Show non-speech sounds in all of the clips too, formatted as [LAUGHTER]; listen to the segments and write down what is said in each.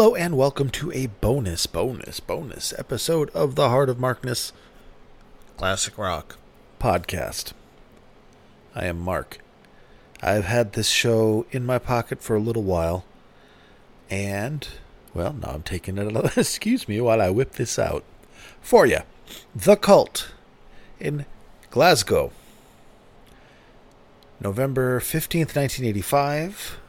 Hello and welcome to a bonus, bonus, bonus episode of the Heart of Markness Classic Rock podcast. I am Mark. I've had this show in my pocket for a little while, and, well, now I'm taking it, [LAUGHS] excuse me, while I whip this out for you. The Cult in Glasgow. November 15th, 1985.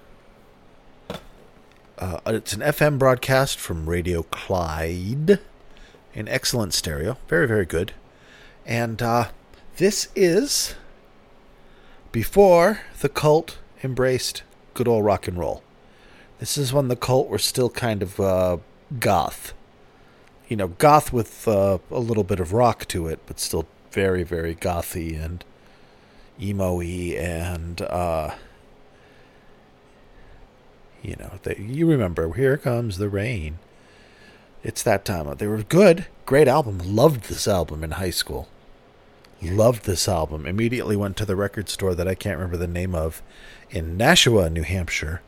Uh, it's an FM broadcast from Radio Clyde in excellent stereo. Very, very good. And uh, this is before the cult embraced good old rock and roll. This is when the cult were still kind of uh, goth. You know, goth with uh, a little bit of rock to it, but still very, very gothy and emo-y and uh, you know, they, you remember, Here Comes the Rain. It's that time. They were good. Great album. Loved this album in high school. Loved this album. Immediately went to the record store that I can't remember the name of in Nashua, New Hampshire,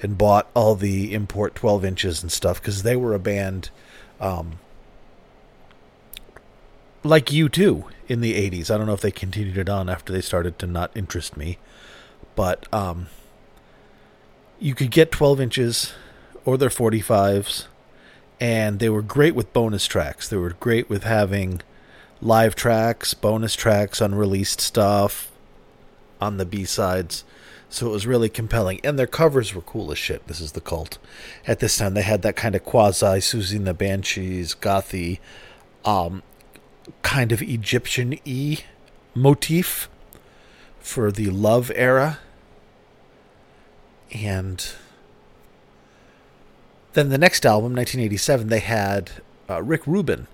and bought all the import 12 inches and stuff because they were a band um, like U2 in the 80s. I don't know if they continued it on after they started to not interest me, but um, you could get 12 inches or their 45s, and they were great with bonus tracks. They were great with having live tracks, bonus tracks, unreleased stuff on the B sides. So it was really compelling. And their covers were cool as shit. This is the cult. At this time, they had that kind of quasi and the Banshees, gothy, um, kind of Egyptian E motif for the love era and then the next album, 1987, they had uh, Rick Rubin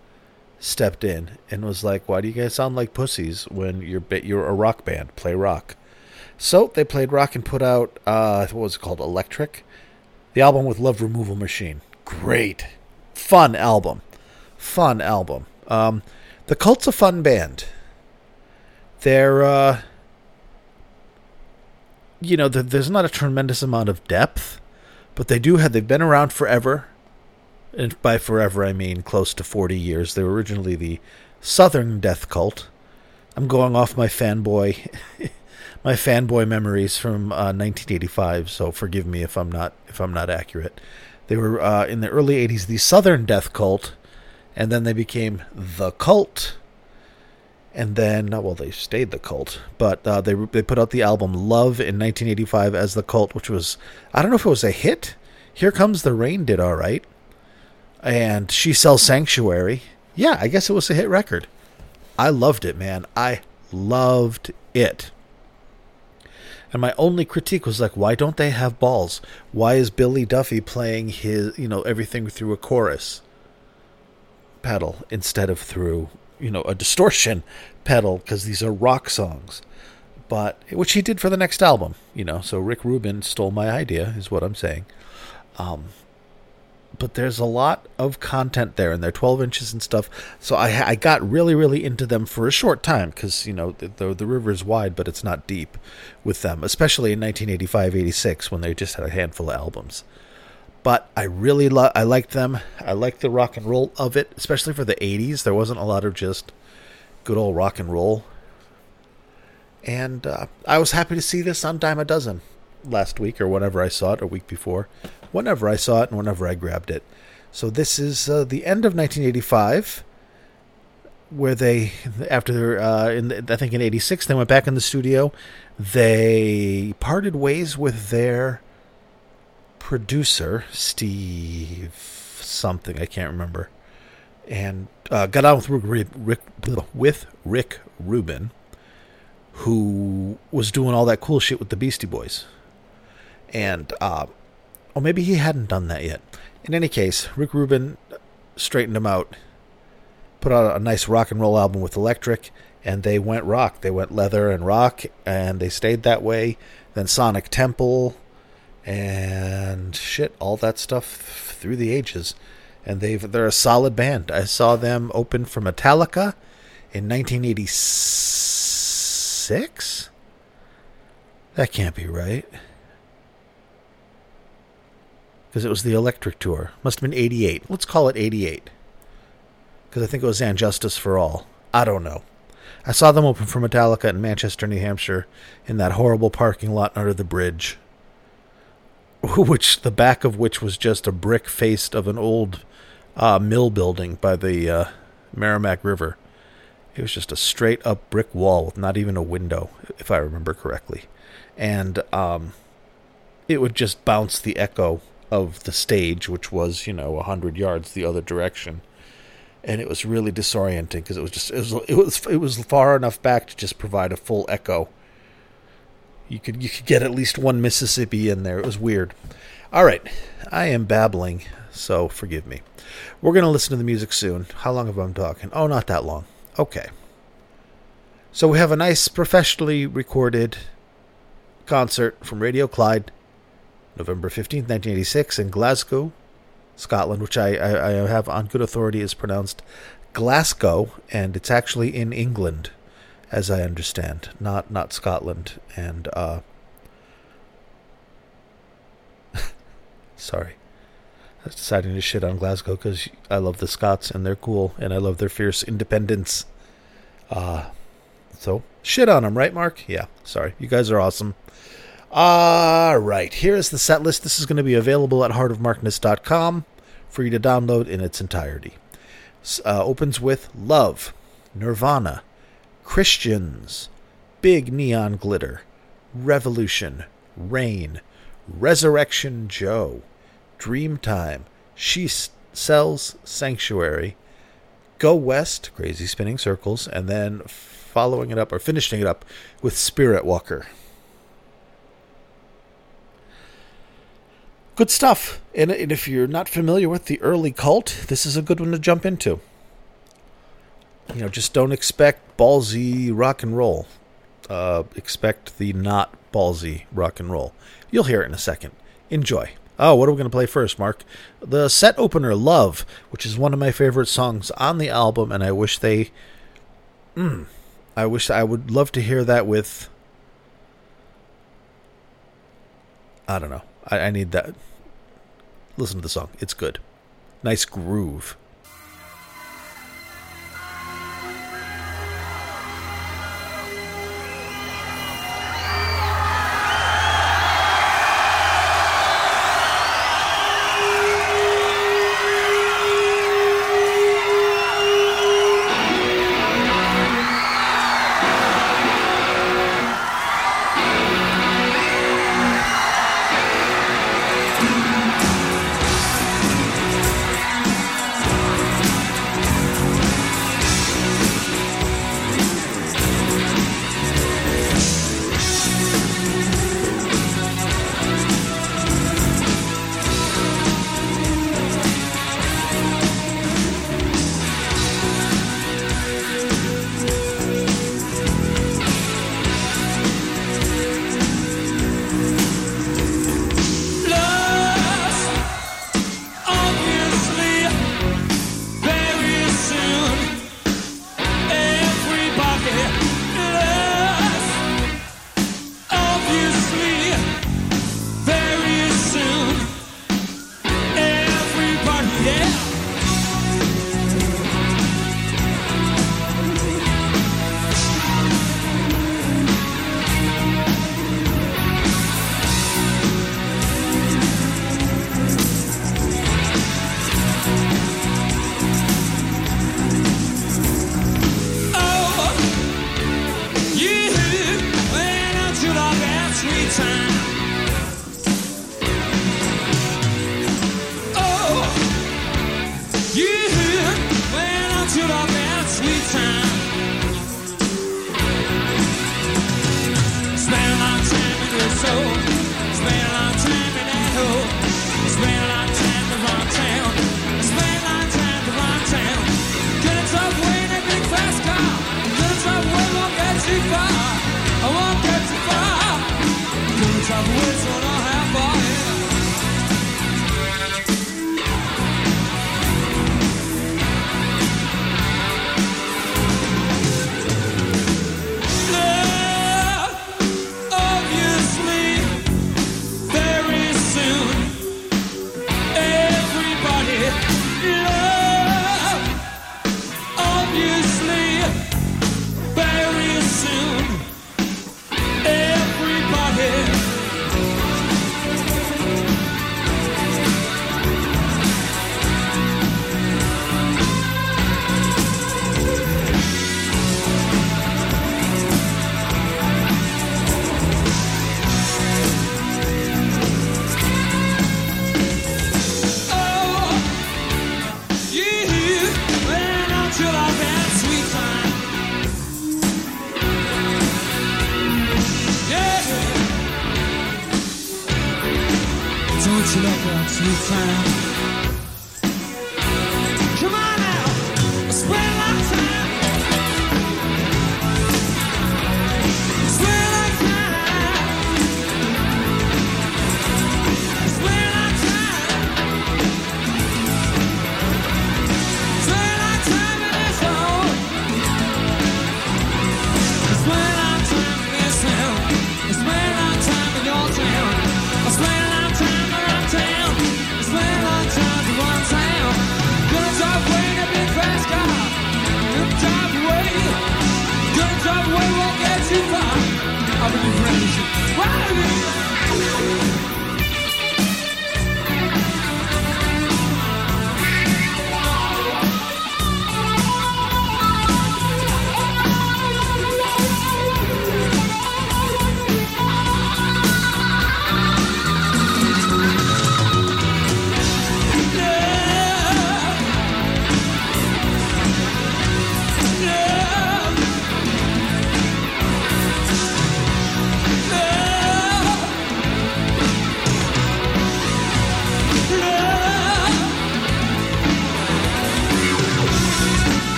stepped in and was like, "Why do you guys sound like pussies when you're you're a rock band? Play rock." So they played rock and put out uh, what was it called, Electric, the album with Love Removal Machine. Great, fun album, fun album. Um, the Cult's a fun band. They're uh, you know, the, there's not a tremendous amount of depth, but they do have. They've been around forever, and by forever I mean close to 40 years. They were originally the Southern Death Cult. I'm going off my fanboy, [LAUGHS] my fanboy memories from uh, 1985. So forgive me if I'm not if I'm not accurate. They were uh, in the early 80s the Southern Death Cult, and then they became the Cult and then well they stayed the cult but uh, they they put out the album love in 1985 as the cult which was i don't know if it was a hit. Here comes the rain did all right. And she sells sanctuary. Yeah i guess it was a hit record. I loved it man. I loved it. And my only critique was like why don't they have balls? Why is billy duffy playing his you know everything through a chorus pedal instead of through you know a distortion [LAUGHS] pedal because these are rock songs. But which he did for the next album you know so rick rubin stole my idea is what i'm saying. Um, but there's a lot of content there and they're 12 inches and stuff. So i i got really really into them for a short time because you know the, the, the river is wide but it's not deep with them especially in 1985 86 when they just had a handful of albums but I really lo- I liked them. I liked the rock and roll of it, especially for the 80s. There wasn't a lot of just good old rock and roll. And uh, I was happy to see this on Dime a Dozen last week or whenever I saw it, or week before. Whenever I saw it and whenever I grabbed it. So this is uh, the end of 1985, where they, after uh, in I think in '86, they went back in the studio. They parted ways with their producer, Steve something, I can't remember, and uh, got on with Rick, Rick, with Rick Rubin, who was doing all that cool shit with the Beastie Boys. And, uh, or maybe he hadn't done that yet. In any case, Rick Rubin straightened him out, put out a nice rock and roll album with Electric, and they went rock. They went leather and rock, and they stayed that way. Then Sonic Temple and shit, all that stuff through the ages. And they've they're a solid band. I saw them open for Metallica in 1986. That can't be right. because it was the Electric Tour. Must have been 88. Let's call it 88. Because I think it was And Justice for All. I don't know. I saw them open for Metallica in Manchester, New Hampshire, in that horrible parking lot under the bridge, [LAUGHS] which the back of which was just a brick faced of an old uh, mill building by the uh, Merrimack River. It was just a straight up brick wall with not even a window, if I remember correctly. And um, it would just bounce the echo of the stage, which was, you know, a hundred yards the other direction. And it was really disorienting because it was just it was it was it was far enough back to just provide a full echo. You could you could get at least one Mississippi in there. It was weird. All right, I am babbling, so forgive me. We're gonna listen to the music soon. How long have I been talking? Oh, not that long. Okay. So we have a nice professionally recorded concert from Radio Clyde November 15th, 1986, in Glasgow, Scotland, which I, I, I have on good authority is pronounced Glasgow, and it's actually in England, as I understand, not not Scotland. And uh, [LAUGHS] sorry, I was deciding to shit on Glasgow because I love the Scots and they're cool, and I love their fierce independence. Uh, so shit on them, right, Mark? Yeah. Sorry, you guys are awesome. All right, here is the set list. This is going to be available at heartofmarkness.com for you to download in its entirety. Uh, opens with Love, Nirvana, Christians, Big Neon Glitter, Revolution, Rain, Resurrection Joe, Dreamtime, She Sells Sanctuary, Go West, Crazy Spinning Circles, and then following it up or finishing it up with Spirit Walker. good stuff. And, and if you're not familiar with the early cult, this is a good one to jump into. You know, just don't expect ballsy rock and roll. Uh, expect the not ballsy rock and roll. You'll hear it in a second. Enjoy. Oh, what are we going to play first, Mark? The set opener, Love, which is one of my favorite songs on the album, and I wish they. Mm, I wish I would love to hear that with. I don't know. I, I need that. Listen to the song. It's good. Nice groove.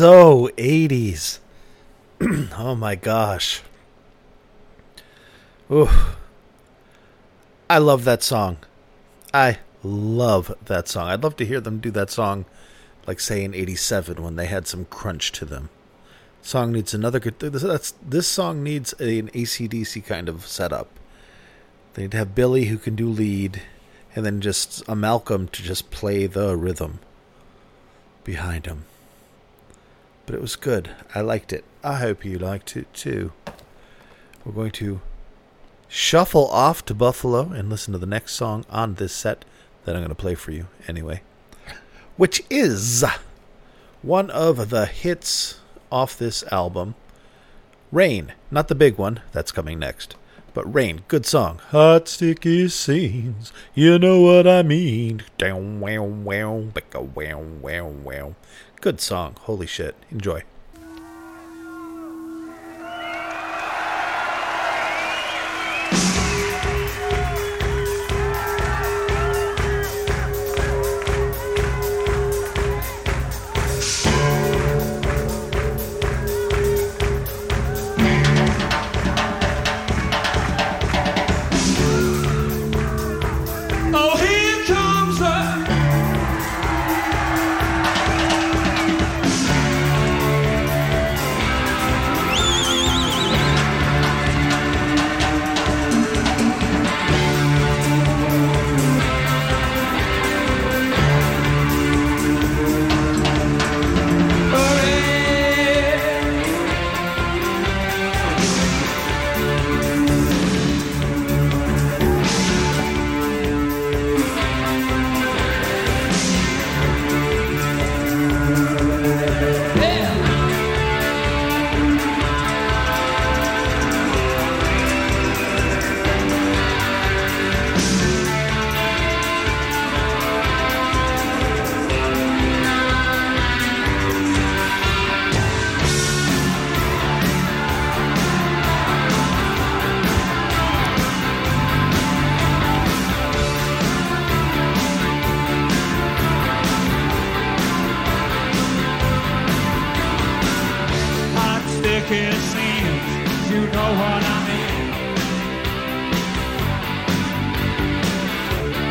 So 80s. [CLEARS THROAT] oh my gosh. Ooh. I love that song. I love that song. I'd love to hear them do that song, like say in '87 when they had some crunch to them. Song needs another that's this song needs an ACDC kind of setup. They need to have Billy who can do lead, and then just a Malcolm to just play the rhythm behind him. But it was good. I liked it. I hope you liked it too. We're going to shuffle off to Buffalo and listen to the next song on this set that I'm going to play for you anyway, which is one of the hits off this album. Rain, not the big one, that's coming next. But Rain, good song. Hot sticky scenes, you know what I mean. Down, wow, wow, wow, wow, wow. Good song. Holy shit. Enjoy. Sticky scenes. You know what I mean?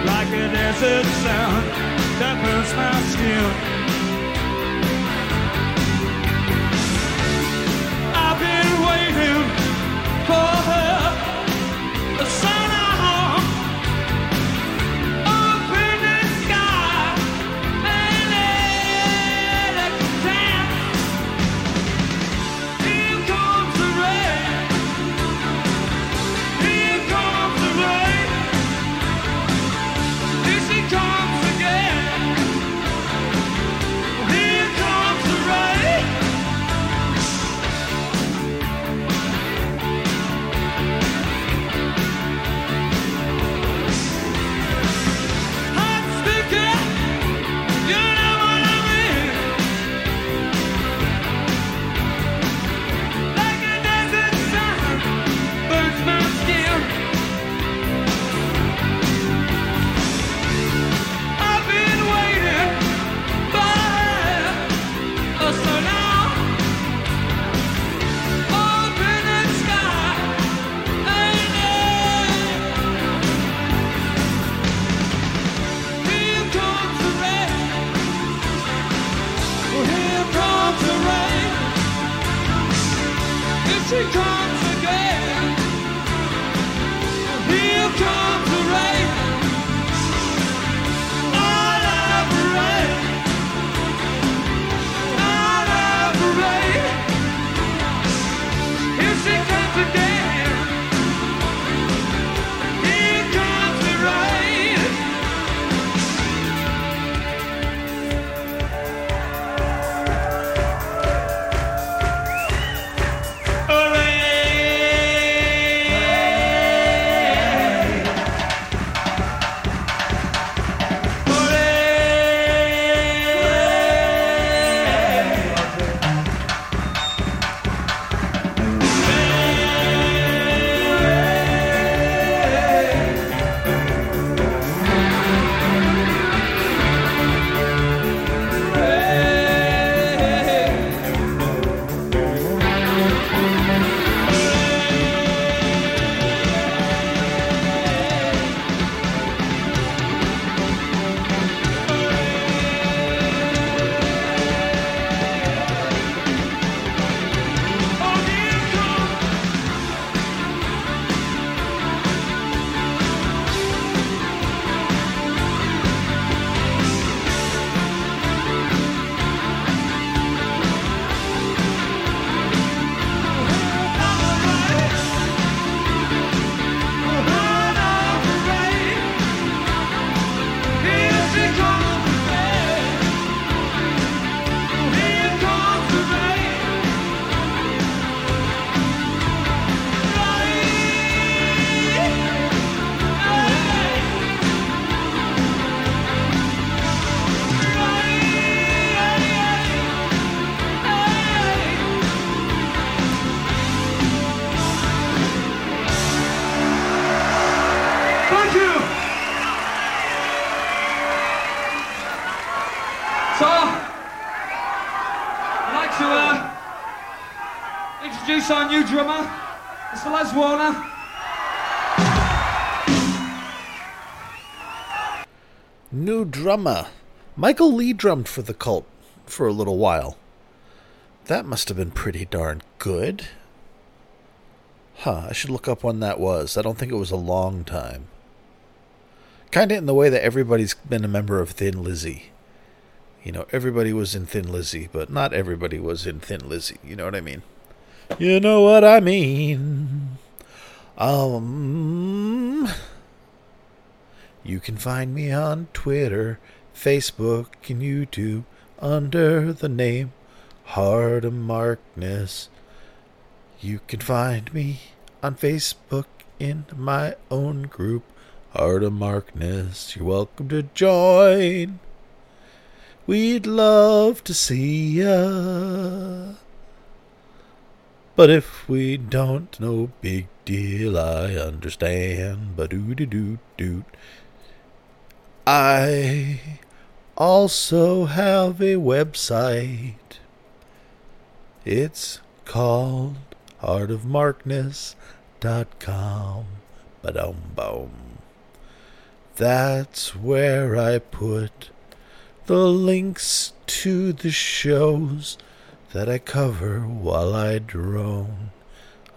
Like a desert sun that burns my skin. Introduce our new drummer, Mr. Les Warner. New drummer. Michael Lee drummed for the cult for a little while. That must have been pretty darn good. Huh, I should look up when that was. I don't think it was a long time. Kind of in the way that everybody's been a member of Thin Lizzy. You know, everybody was in Thin Lizzy, but not everybody was in Thin Lizzy. You know what I mean? You know what I mean. Um. You can find me on Twitter, Facebook, and YouTube under the name Heart of Markness. You can find me on Facebook in my own group, Heart of Markness. You're welcome to join. We'd love to see ya. But if we don't, no big deal, I understand. But doo doo doo doo. I also have a website. It's called heartofmarkness.com. Ba-dum boom. That's where I put the links to the shows that I cover while I drone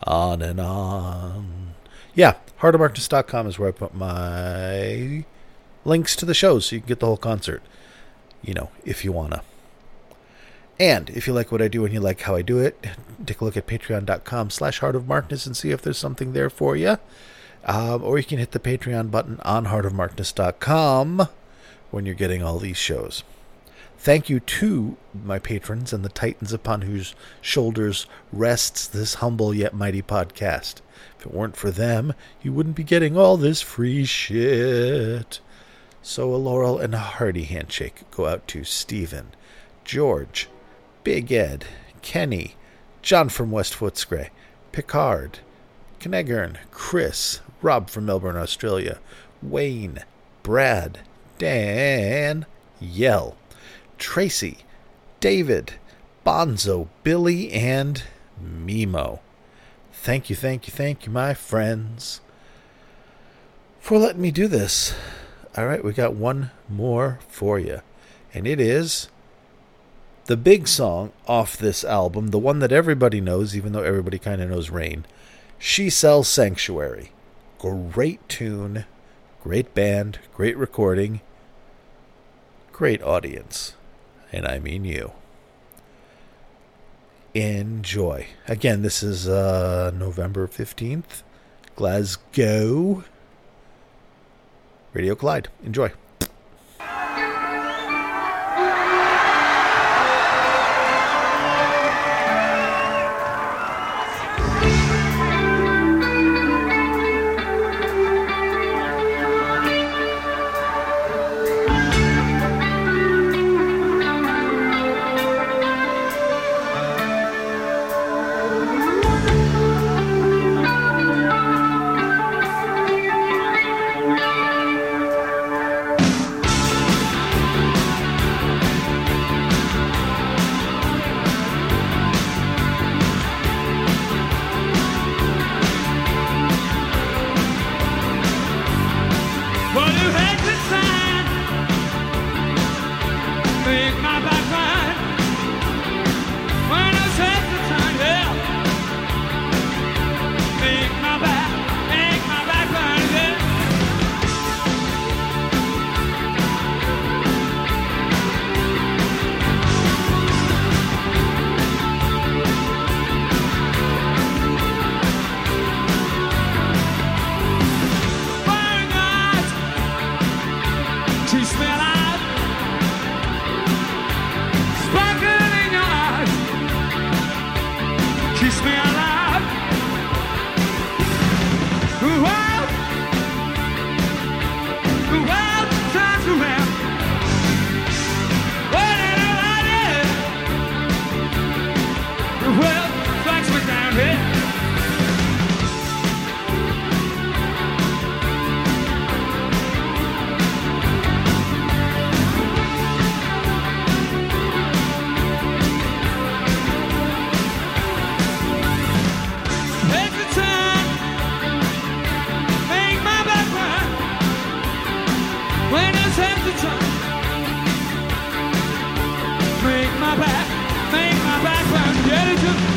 on and on. Yeah, heartofmarkness.com is where I put my links to the shows so you can get the whole concert. You know, if you wanna. And if you like what I do and you like how I do it, take a look at patreon.com slash heart of markness and see if there's something there for you. Um, or you can hit the Patreon button on heartofmarkness.com when you're getting all these shows. Thank you to my patrons and the titans upon whose shoulders rests this humble yet mighty podcast. If it weren't for them, you wouldn't be getting all this free shit. So a laurel and a hearty handshake go out to Stephen, George, Big Ed, Kenny, John from West Footscray, Picard, Knegern, Chris, Rob from Melbourne, Australia, Wayne, Brad, Dan, Yell, Tracy, David, Bonzo, Billy, and Mimo. Thank you, thank you, thank you, my friends, for letting me do this. All right, we got one more for you, and it is the big song off this album, the one that everybody knows, even though everybody kind of knows Rain. She Sells Sanctuary. Great tune, great band, great recording, great audience and I mean you. Enjoy. Again, this is uh, November 15th, Glasgow. Radio Clyde. Enjoy. get Intelligent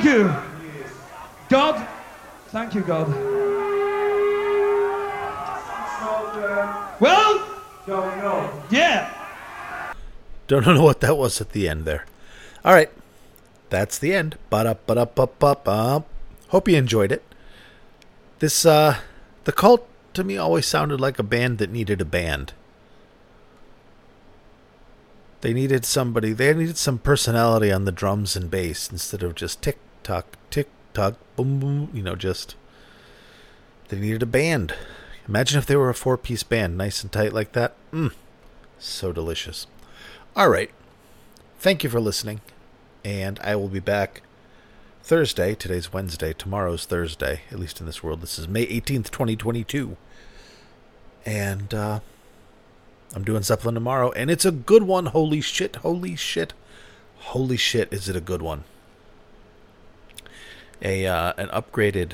Thank you. God. Thank you, God. Well, yeah. Don't know what that was at the end there. All right. That's the end. Ba-da-ba-da-ba-ba-ba. Hope you enjoyed it. This, uh, the cult to me always sounded like a band that needed a band. They needed somebody, they needed some personality on the drums and bass instead of just tick tock, tick tock, boom, boom, you know, just. They needed a band. Imagine if they were a four piece band, nice and tight like that. Mmm. So delicious. All right. Thank you for listening. And I will be back Thursday. Today's Wednesday. Tomorrow's Thursday, at least in this world. This is May 18th, 2022. And uh, I'm doing Zeppelin tomorrow. And it's a good one. Holy shit. Holy shit. Holy shit. Is it a good one? A uh, An upgraded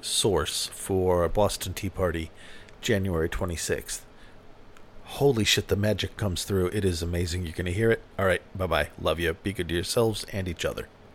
source for Boston Tea Party, January 26th. Holy shit, the magic comes through. It is amazing. You're going to hear it. All right. Bye bye. Love you. Be good to yourselves and each other.